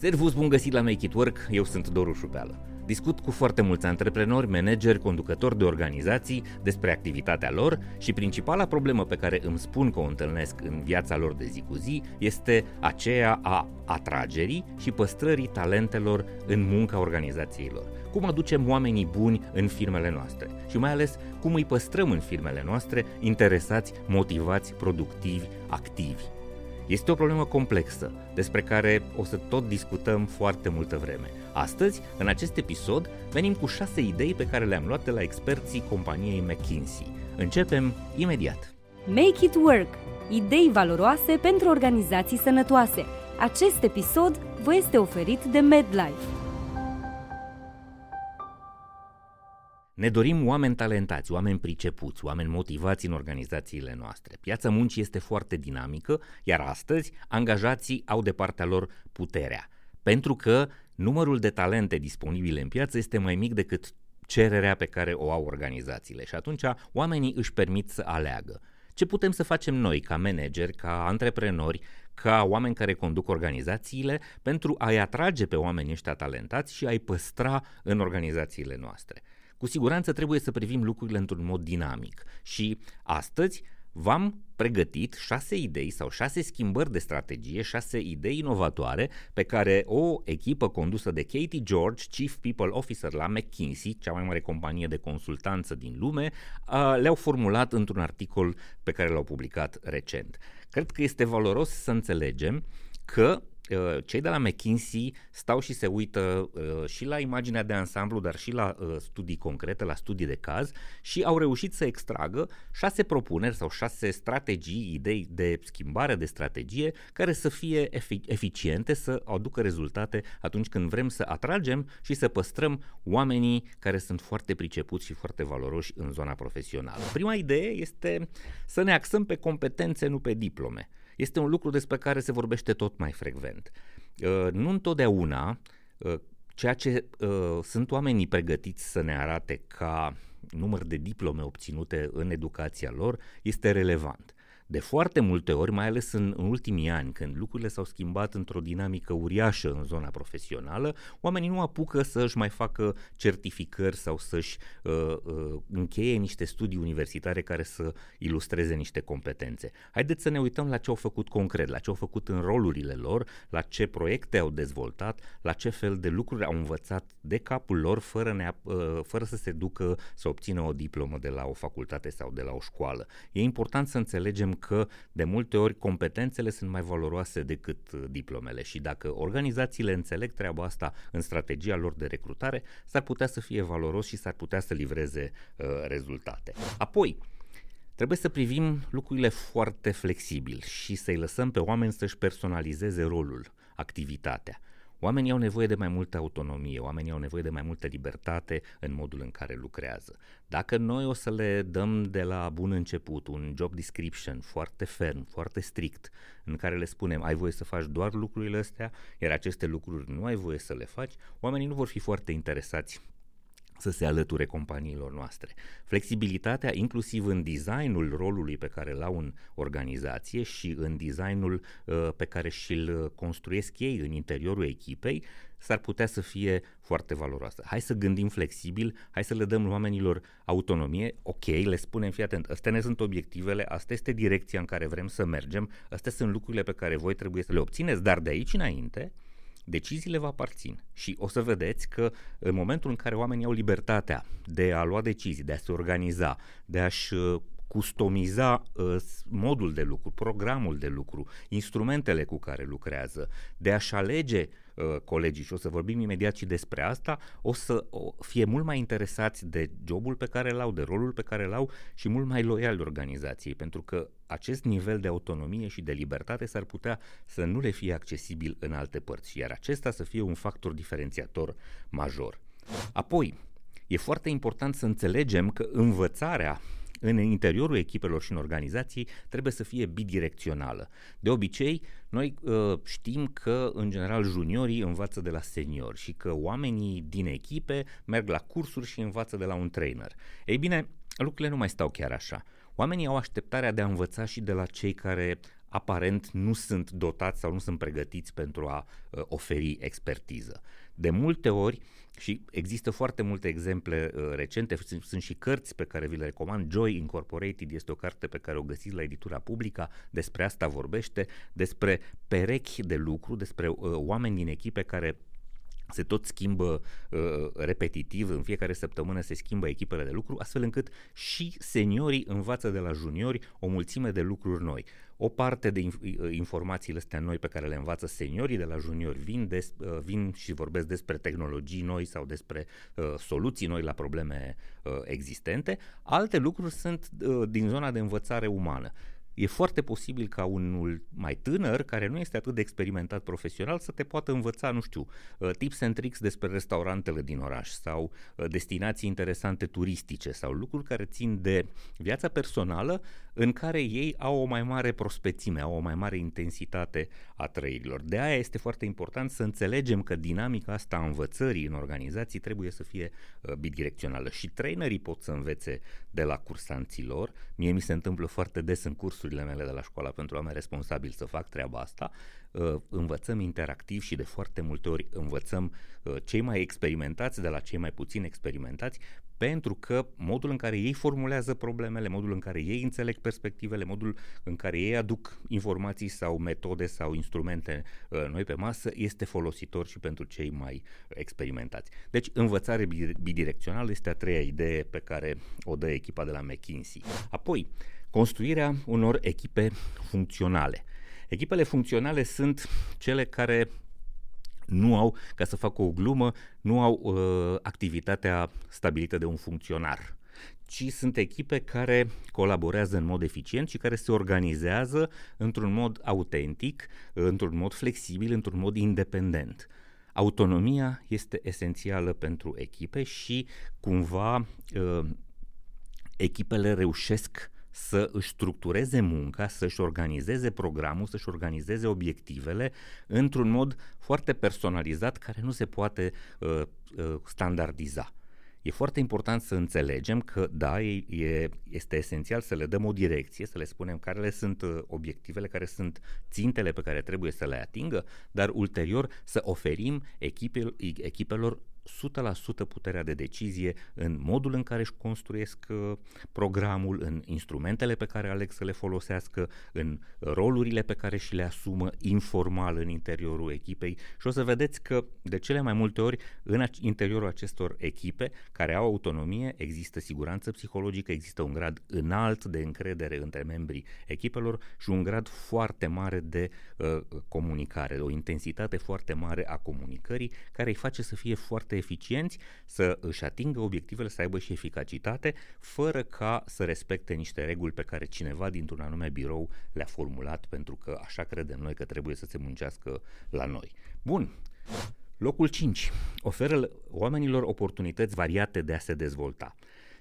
Servus, bun găsit la Make It Work, eu sunt Doru Șupeală. Discut cu foarte mulți antreprenori, manageri, conducători de organizații despre activitatea lor și principala problemă pe care îmi spun că o întâlnesc în viața lor de zi cu zi este aceea a atragerii și păstrării talentelor în munca organizațiilor. Cum aducem oamenii buni în firmele noastre și mai ales cum îi păstrăm în firmele noastre interesați, motivați, productivi, activi. Este o problemă complexă, despre care o să tot discutăm foarte multă vreme. Astăzi, în acest episod, venim cu șase idei pe care le-am luat de la experții companiei McKinsey. Începem imediat! Make it work! Idei valoroase pentru organizații sănătoase. Acest episod vă este oferit de MedLife. Ne dorim oameni talentați, oameni pricepuți, oameni motivați în organizațiile noastre. Piața muncii este foarte dinamică, iar astăzi angajații au de partea lor puterea. Pentru că numărul de talente disponibile în piață este mai mic decât cererea pe care o au organizațiile și atunci oamenii își permit să aleagă. Ce putem să facem noi ca manageri, ca antreprenori, ca oameni care conduc organizațiile pentru a-i atrage pe oamenii ăștia talentați și a-i păstra în organizațiile noastre? Cu siguranță trebuie să privim lucrurile într-un mod dinamic și astăzi v-am pregătit șase idei sau șase schimbări de strategie, șase idei inovatoare pe care o echipă condusă de Katie George, Chief People Officer la McKinsey, cea mai mare companie de consultanță din lume, le-au formulat într-un articol pe care l-au publicat recent. Cred că este valoros să înțelegem că Uh, cei de la McKinsey stau și se uită uh, și la imaginea de ansamblu, dar și la uh, studii concrete, la studii de caz și au reușit să extragă șase propuneri sau șase strategii, idei de schimbare de strategie care să fie eficiente, să aducă rezultate atunci când vrem să atragem și să păstrăm oamenii care sunt foarte pricepuți și foarte valoroși în zona profesională. Prima idee este să ne axăm pe competențe, nu pe diplome este un lucru despre care se vorbește tot mai frecvent. Uh, nu întotdeauna uh, ceea ce uh, sunt oamenii pregătiți să ne arate ca număr de diplome obținute în educația lor este relevant. De foarte multe ori, mai ales în, în ultimii ani, când lucrurile s-au schimbat într-o dinamică uriașă în zona profesională, oamenii nu apucă să-și mai facă certificări sau să-și uh, uh, încheie niște studii universitare care să ilustreze niște competențe. Haideți să ne uităm la ce au făcut concret, la ce au făcut în rolurile lor, la ce proiecte au dezvoltat, la ce fel de lucruri au învățat de capul lor fără, ne, uh, fără să se ducă să obțină o diplomă de la o facultate sau de la o școală. E important să înțelegem că de multe ori competențele sunt mai valoroase decât uh, diplomele și dacă organizațiile înțeleg treaba asta în strategia lor de recrutare, s-ar putea să fie valoros și s-ar putea să livreze uh, rezultate. Apoi, Trebuie să privim lucrurile foarte flexibil și să-i lăsăm pe oameni să-și personalizeze rolul, activitatea. Oamenii au nevoie de mai multă autonomie, oamenii au nevoie de mai multă libertate în modul în care lucrează. Dacă noi o să le dăm de la bun început un job description foarte ferm, foarte strict, în care le spunem ai voie să faci doar lucrurile astea, iar aceste lucruri nu ai voie să le faci, oamenii nu vor fi foarte interesați să se alăture companiilor noastre. Flexibilitatea, inclusiv în designul rolului pe care îl au în organizație și în designul uh, pe care și-l construiesc ei în interiorul echipei, s-ar putea să fie foarte valoroasă. Hai să gândim flexibil, hai să le dăm oamenilor autonomie, ok, le spunem, fii atent, astea ne sunt obiectivele, asta este direcția în care vrem să mergem, astea sunt lucrurile pe care voi trebuie să le obțineți, dar de aici înainte, deciziile vă aparțin. Și o să vedeți că în momentul în care oamenii au libertatea de a lua decizii, de a se organiza, de a-și uh, customiza uh, modul de lucru, programul de lucru, instrumentele cu care lucrează, de a-și alege uh, colegii și o să vorbim imediat și despre asta, o să o, fie mult mai interesați de jobul pe care îl au, de rolul pe care îl au și mult mai loiali organizației, pentru că acest nivel de autonomie și de libertate s-ar putea să nu le fie accesibil în alte părți, iar acesta să fie un factor diferențiator major. Apoi, e foarte important să înțelegem că învățarea în interiorul echipelor și în organizații trebuie să fie bidirecțională. De obicei, noi uh, știm că, în general, juniorii învață de la seniori și că oamenii din echipe merg la cursuri și învață de la un trainer. Ei bine, lucrurile nu mai stau chiar așa. Oamenii au așteptarea de a învăța și de la cei care aparent nu sunt dotați sau nu sunt pregătiți pentru a uh, oferi expertiză. De multe ori, și există foarte multe exemple uh, recente, sunt, sunt și cărți pe care vi le recomand. Joy Incorporated este o carte pe care o găsiți la editura publică, despre asta vorbește, despre perechi de lucru, despre uh, oameni din echipe care se tot schimbă uh, repetitiv, în fiecare săptămână se schimbă echipele de lucru, astfel încât și seniorii învață de la juniori o mulțime de lucruri noi. O parte de uh, informațiile astea noi pe care le învață seniorii de la juniori vin, des, uh, vin și vorbesc despre tehnologii noi sau despre uh, soluții noi la probleme uh, existente. Alte lucruri sunt uh, din zona de învățare umană e foarte posibil ca unul mai tânăr, care nu este atât de experimentat profesional, să te poată învăța, nu știu, uh, tips and tricks despre restaurantele din oraș sau uh, destinații interesante turistice sau lucruri care țin de viața personală în care ei au o mai mare prospețime, au o mai mare intensitate a trăirilor. De aia este foarte important să înțelegem că dinamica asta a învățării în organizații trebuie să fie uh, bidirecțională și trainerii pot să învețe de la cursanților. Mie mi se întâmplă foarte des în cursurile mele de la școala pentru oameni responsabili să fac treaba asta. Uh, învățăm interactiv și de foarte multe ori învățăm uh, cei mai experimentați de la cei mai puțin experimentați pentru că modul în care ei formulează problemele, modul în care ei înțeleg perspectivele, modul în care ei aduc informații sau metode sau instrumente uh, noi pe masă este folositor și pentru cei mai experimentați. Deci, învățare bidirecțională este a treia idee pe care o dă echipa de la McKinsey. Apoi, construirea unor echipe funcționale. Echipele funcționale sunt cele care nu au, ca să fac o glumă, nu au uh, activitatea stabilită de un funcționar ci sunt echipe care colaborează în mod eficient și care se organizează într-un mod autentic, într-un mod flexibil, într-un mod independent. Autonomia este esențială pentru echipe și cumva uh, echipele reușesc să își structureze munca, să-și organizeze programul, să-și organizeze obiectivele într-un mod foarte personalizat care nu se poate uh, uh, standardiza. E foarte important să înțelegem că, da, e, este esențial să le dăm o direcție, să le spunem care le sunt uh, obiectivele, care sunt țintele pe care trebuie să le atingă, dar ulterior să oferim echipel, echipelor 100% puterea de decizie în modul în care își construiesc uh, programul, în instrumentele pe care aleg să le folosească, în rolurile pe care și le asumă informal în interiorul echipei. Și o să vedeți că de cele mai multe ori în interiorul acestor echipe care au autonomie există siguranță psihologică, există un grad înalt de încredere între membrii echipelor și un grad foarte mare de uh, comunicare, o intensitate foarte mare a comunicării care îi face să fie foarte eficienți, să își atingă obiectivele, să aibă și eficacitate, fără ca să respecte niște reguli pe care cineva dintr-un anume birou le-a formulat, pentru că așa credem noi că trebuie să se muncească la noi. Bun. Locul 5. Oferă oamenilor oportunități variate de a se dezvolta.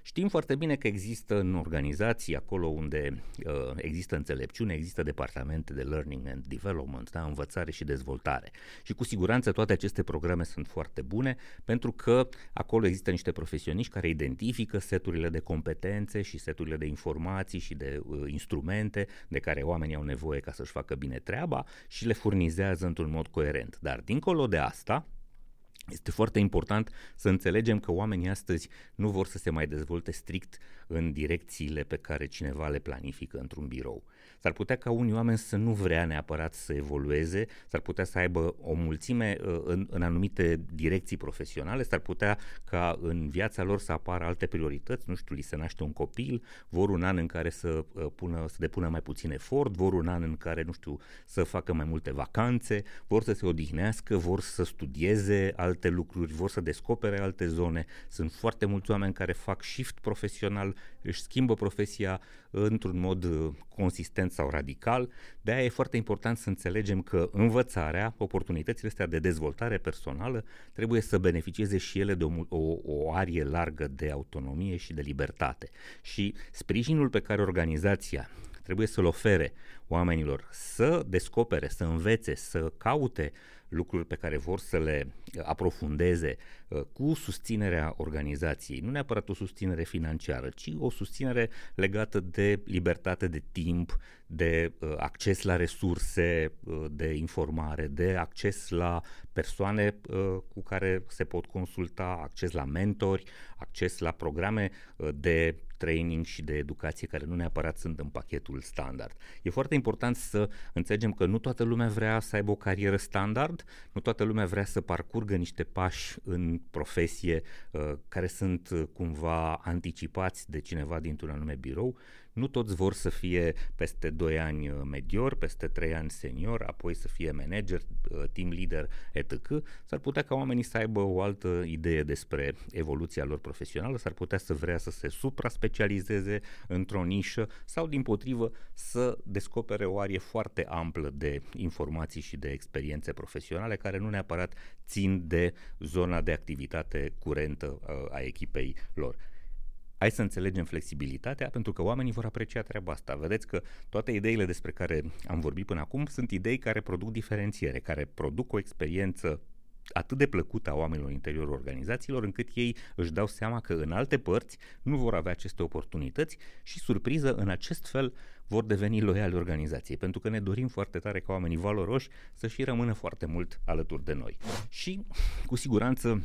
Știm foarte bine că există în organizații, acolo unde uh, există înțelepciune, există departamente de learning and development, da, învățare și dezvoltare. Și cu siguranță toate aceste programe sunt foarte bune pentru că acolo există niște profesioniști care identifică seturile de competențe și seturile de informații și de uh, instrumente de care oamenii au nevoie ca să-și facă bine treaba și le furnizează într-un mod coerent. Dar dincolo de asta, este foarte important să înțelegem că oamenii astăzi nu vor să se mai dezvolte strict în direcțiile pe care cineva le planifică într-un birou. S-ar putea ca unii oameni să nu vrea neapărat să evolueze, s-ar putea să aibă o mulțime uh, în, în anumite direcții profesionale, s-ar putea ca în viața lor să apară alte priorități, nu știu, li se naște un copil, vor un an în care să, uh, pună, să depună mai puțin efort, vor un an în care, nu știu, să facă mai multe vacanțe, vor să se odihnească, vor să studieze alte lucruri, vor să descopere alte zone. Sunt foarte mulți oameni care fac shift profesional, își schimbă profesia într-un mod uh, consistent sau radical. De aia e foarte important să înțelegem că învățarea, oportunitățile astea de dezvoltare personală trebuie să beneficieze și ele de o, o, o arie largă de autonomie și de libertate. Și sprijinul pe care organizația trebuie să-l ofere oamenilor să descopere, să învețe, să caute lucruri pe care vor să le aprofundeze uh, cu susținerea organizației, nu neapărat o susținere financiară, ci o susținere legată de libertate de timp, de uh, acces la resurse uh, de informare, de acces la persoane cu care se pot consulta, acces la mentori, acces la programe de training și de educație care nu neapărat sunt în pachetul standard. E foarte important să înțelegem că nu toată lumea vrea să aibă o carieră standard, nu toată lumea vrea să parcurgă niște pași în profesie uh, care sunt uh, cumva anticipați de cineva dintr-un anume birou nu toți vor să fie peste 2 ani uh, medior, peste 3 ani senior, apoi să fie manager, uh, team leader, etc. S-ar putea ca oamenii să aibă o altă idee despre evoluția lor profesională, s-ar putea să vrea să se supra-specializeze într-o nișă sau, din potrivă, să descopere o arie foarte amplă de informații și de experiențe profesionale care nu neapărat țin de zona de activitate curentă uh, a echipei lor hai să înțelegem flexibilitatea, pentru că oamenii vor aprecia treaba asta. Vedeți că toate ideile despre care am vorbit până acum sunt idei care produc diferențiere, care produc o experiență atât de plăcută a oamenilor în interiorul organizațiilor, încât ei își dau seama că în alte părți nu vor avea aceste oportunități și, surpriză, în acest fel vor deveni loiali organizației, pentru că ne dorim foarte tare ca oamenii valoroși să și rămână foarte mult alături de noi. Și, cu siguranță,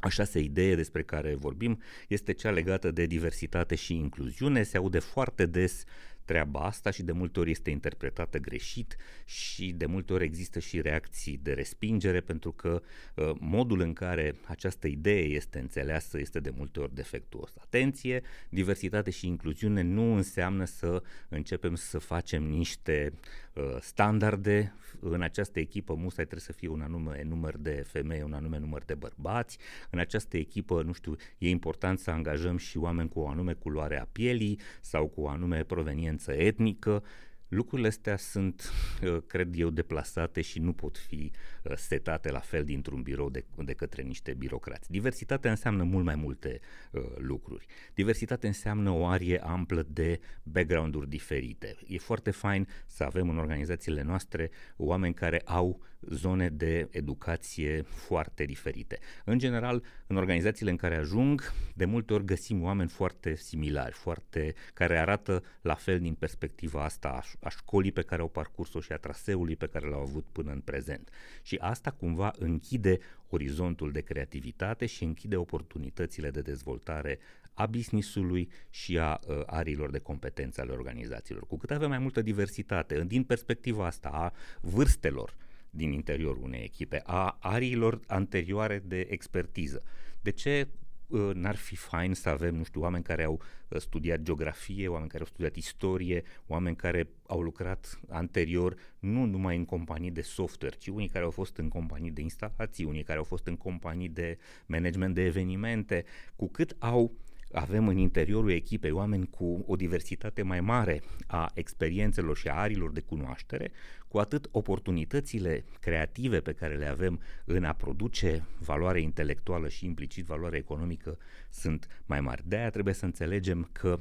a șasea idee despre care vorbim este cea legată de diversitate și incluziune. Se aude foarte des treaba asta și de multe ori este interpretată greșit și de multe ori există și reacții de respingere pentru că uh, modul în care această idee este înțeleasă este de multe ori defectuos. Atenție, diversitate și incluziune nu înseamnă să începem să facem niște uh, standarde în această echipă musai trebuie să fie un anume număr de femei, un anume număr de bărbați. În această echipă, nu știu, e important să angajăm și oameni cu o anume culoare a pielii sau cu o anume proveniență etnică Lucrurile astea sunt, uh, cred eu, deplasate și nu pot fi uh, setate la fel dintr-un birou de, de către niște birocrați. Diversitatea înseamnă mult mai multe uh, lucruri. Diversitatea înseamnă o arie amplă de background-uri diferite. E foarte fain să avem în organizațiile noastre oameni care au zone de educație foarte diferite. În general, în organizațiile în care ajung, de multe ori găsim oameni foarte similari, foarte, care arată la fel din perspectiva asta a, a școlii pe care au parcurs-o și a traseului pe care l-au avut până în prezent. Și asta cumva închide orizontul de creativitate și închide oportunitățile de dezvoltare a businessului și a uh, ariilor de competențe ale organizațiilor. Cu cât avem mai multă diversitate, din perspectiva asta a vârstelor, din interiorul unei echipe, a ariilor anterioare de expertiză. De ce uh, n-ar fi fain să avem, nu știu, oameni care au uh, studiat geografie, oameni care au studiat istorie, oameni care au lucrat anterior nu numai în companii de software, ci unii care au fost în companii de instalații, unii care au fost în companii de management de evenimente, cu cât au avem în interiorul echipei oameni cu o diversitate mai mare a experiențelor și a arilor de cunoaștere, cu atât oportunitățile creative pe care le avem în a produce valoare intelectuală și implicit valoare economică sunt mai mari. De aia trebuie să înțelegem că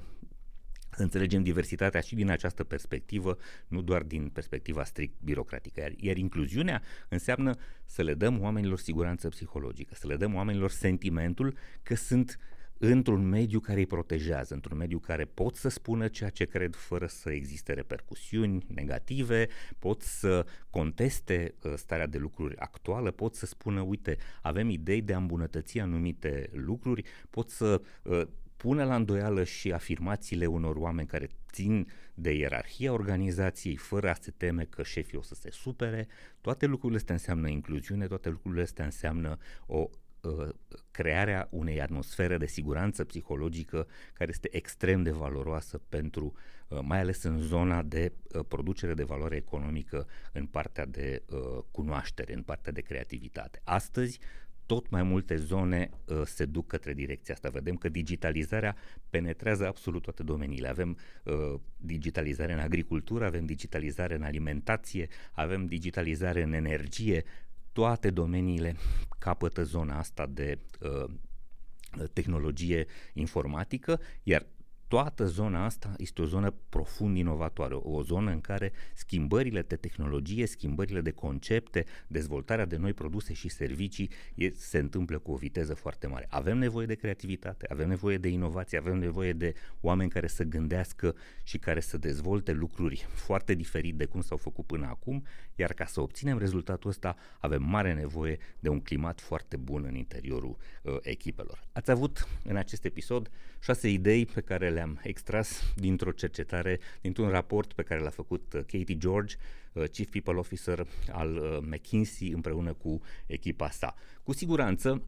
să înțelegem diversitatea și din această perspectivă, nu doar din perspectiva strict birocratică. Iar, iar incluziunea înseamnă să le dăm oamenilor siguranță psihologică, să le dăm oamenilor sentimentul că sunt într-un mediu care îi protejează, într-un mediu care pot să spună ceea ce cred fără să existe repercusiuni negative, pot să conteste uh, starea de lucruri actuală, pot să spună, uite, avem idei de a îmbunătăți anumite lucruri, pot să uh, pune la îndoială și afirmațiile unor oameni care țin de ierarhia organizației fără a se teme că șefii o să se supere. Toate lucrurile astea înseamnă incluziune, toate lucrurile astea înseamnă o Uh, crearea unei atmosfere de siguranță psihologică care este extrem de valoroasă pentru, uh, mai ales în zona de uh, producere de valoare economică în partea de cunoaștere, în partea de creativitate. Astăzi, tot mai multe zone uh, se duc către direcția asta. Vedem că digitalizarea penetrează absolut toate domeniile. Avem uh, digitalizare în agricultură, avem digitalizare în alimentație, avem digitalizare în energie, toate domeniile capătă zona asta de uh, tehnologie informatică, iar toată zona asta este o zonă profund inovatoare, o zonă în care schimbările de tehnologie, schimbările de concepte, dezvoltarea de noi produse și servicii e, se întâmplă cu o viteză foarte mare. Avem nevoie de creativitate, avem nevoie de inovație, avem nevoie de oameni care să gândească și care să dezvolte lucruri foarte diferit de cum s-au făcut până acum, iar ca să obținem rezultatul ăsta avem mare nevoie de un climat foarte bun în interiorul uh, echipelor. Ați avut în acest episod șase idei pe care le-am extras dintr-o cercetare, dintr-un raport pe care l-a făcut uh, Katie George, uh, Chief People Officer al uh, McKinsey împreună cu echipa sa. Cu siguranță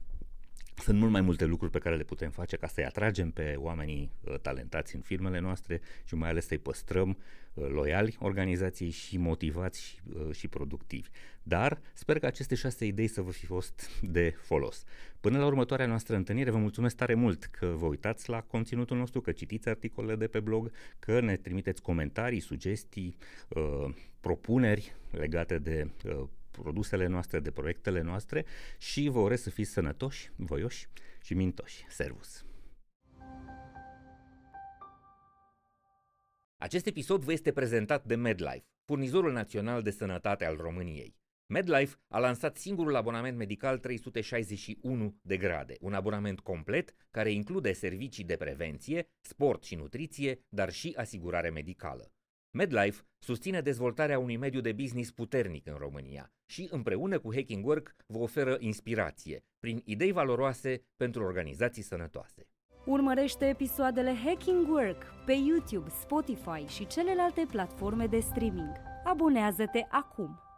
sunt mult mai multe lucruri pe care le putem face ca să-i atragem pe oamenii uh, talentați în firmele noastre și mai ales să-i păstrăm uh, loiali organizației și motivați și, uh, și productivi. Dar sper că aceste șase idei să vă fi fost de folos. Până la următoarea noastră întâlnire, vă mulțumesc tare mult că vă uitați la conținutul nostru, că citiți articolele de pe blog, că ne trimiteți comentarii, sugestii, propuneri legate de produsele noastre, de proiectele noastre și vă urez să fiți sănătoși, voioși și mintoși. Servus! Acest episod vă este prezentat de MedLife, furnizorul național de sănătate al României. MedLife a lansat singurul abonament medical 361 de grade, un abonament complet care include servicii de prevenție, sport și nutriție, dar și asigurare medicală. MedLife susține dezvoltarea unui mediu de business puternic în România și împreună cu Hacking Work vă oferă inspirație prin idei valoroase pentru organizații sănătoase. Urmărește episoadele Hacking Work pe YouTube, Spotify și celelalte platforme de streaming. Abonează-te acum!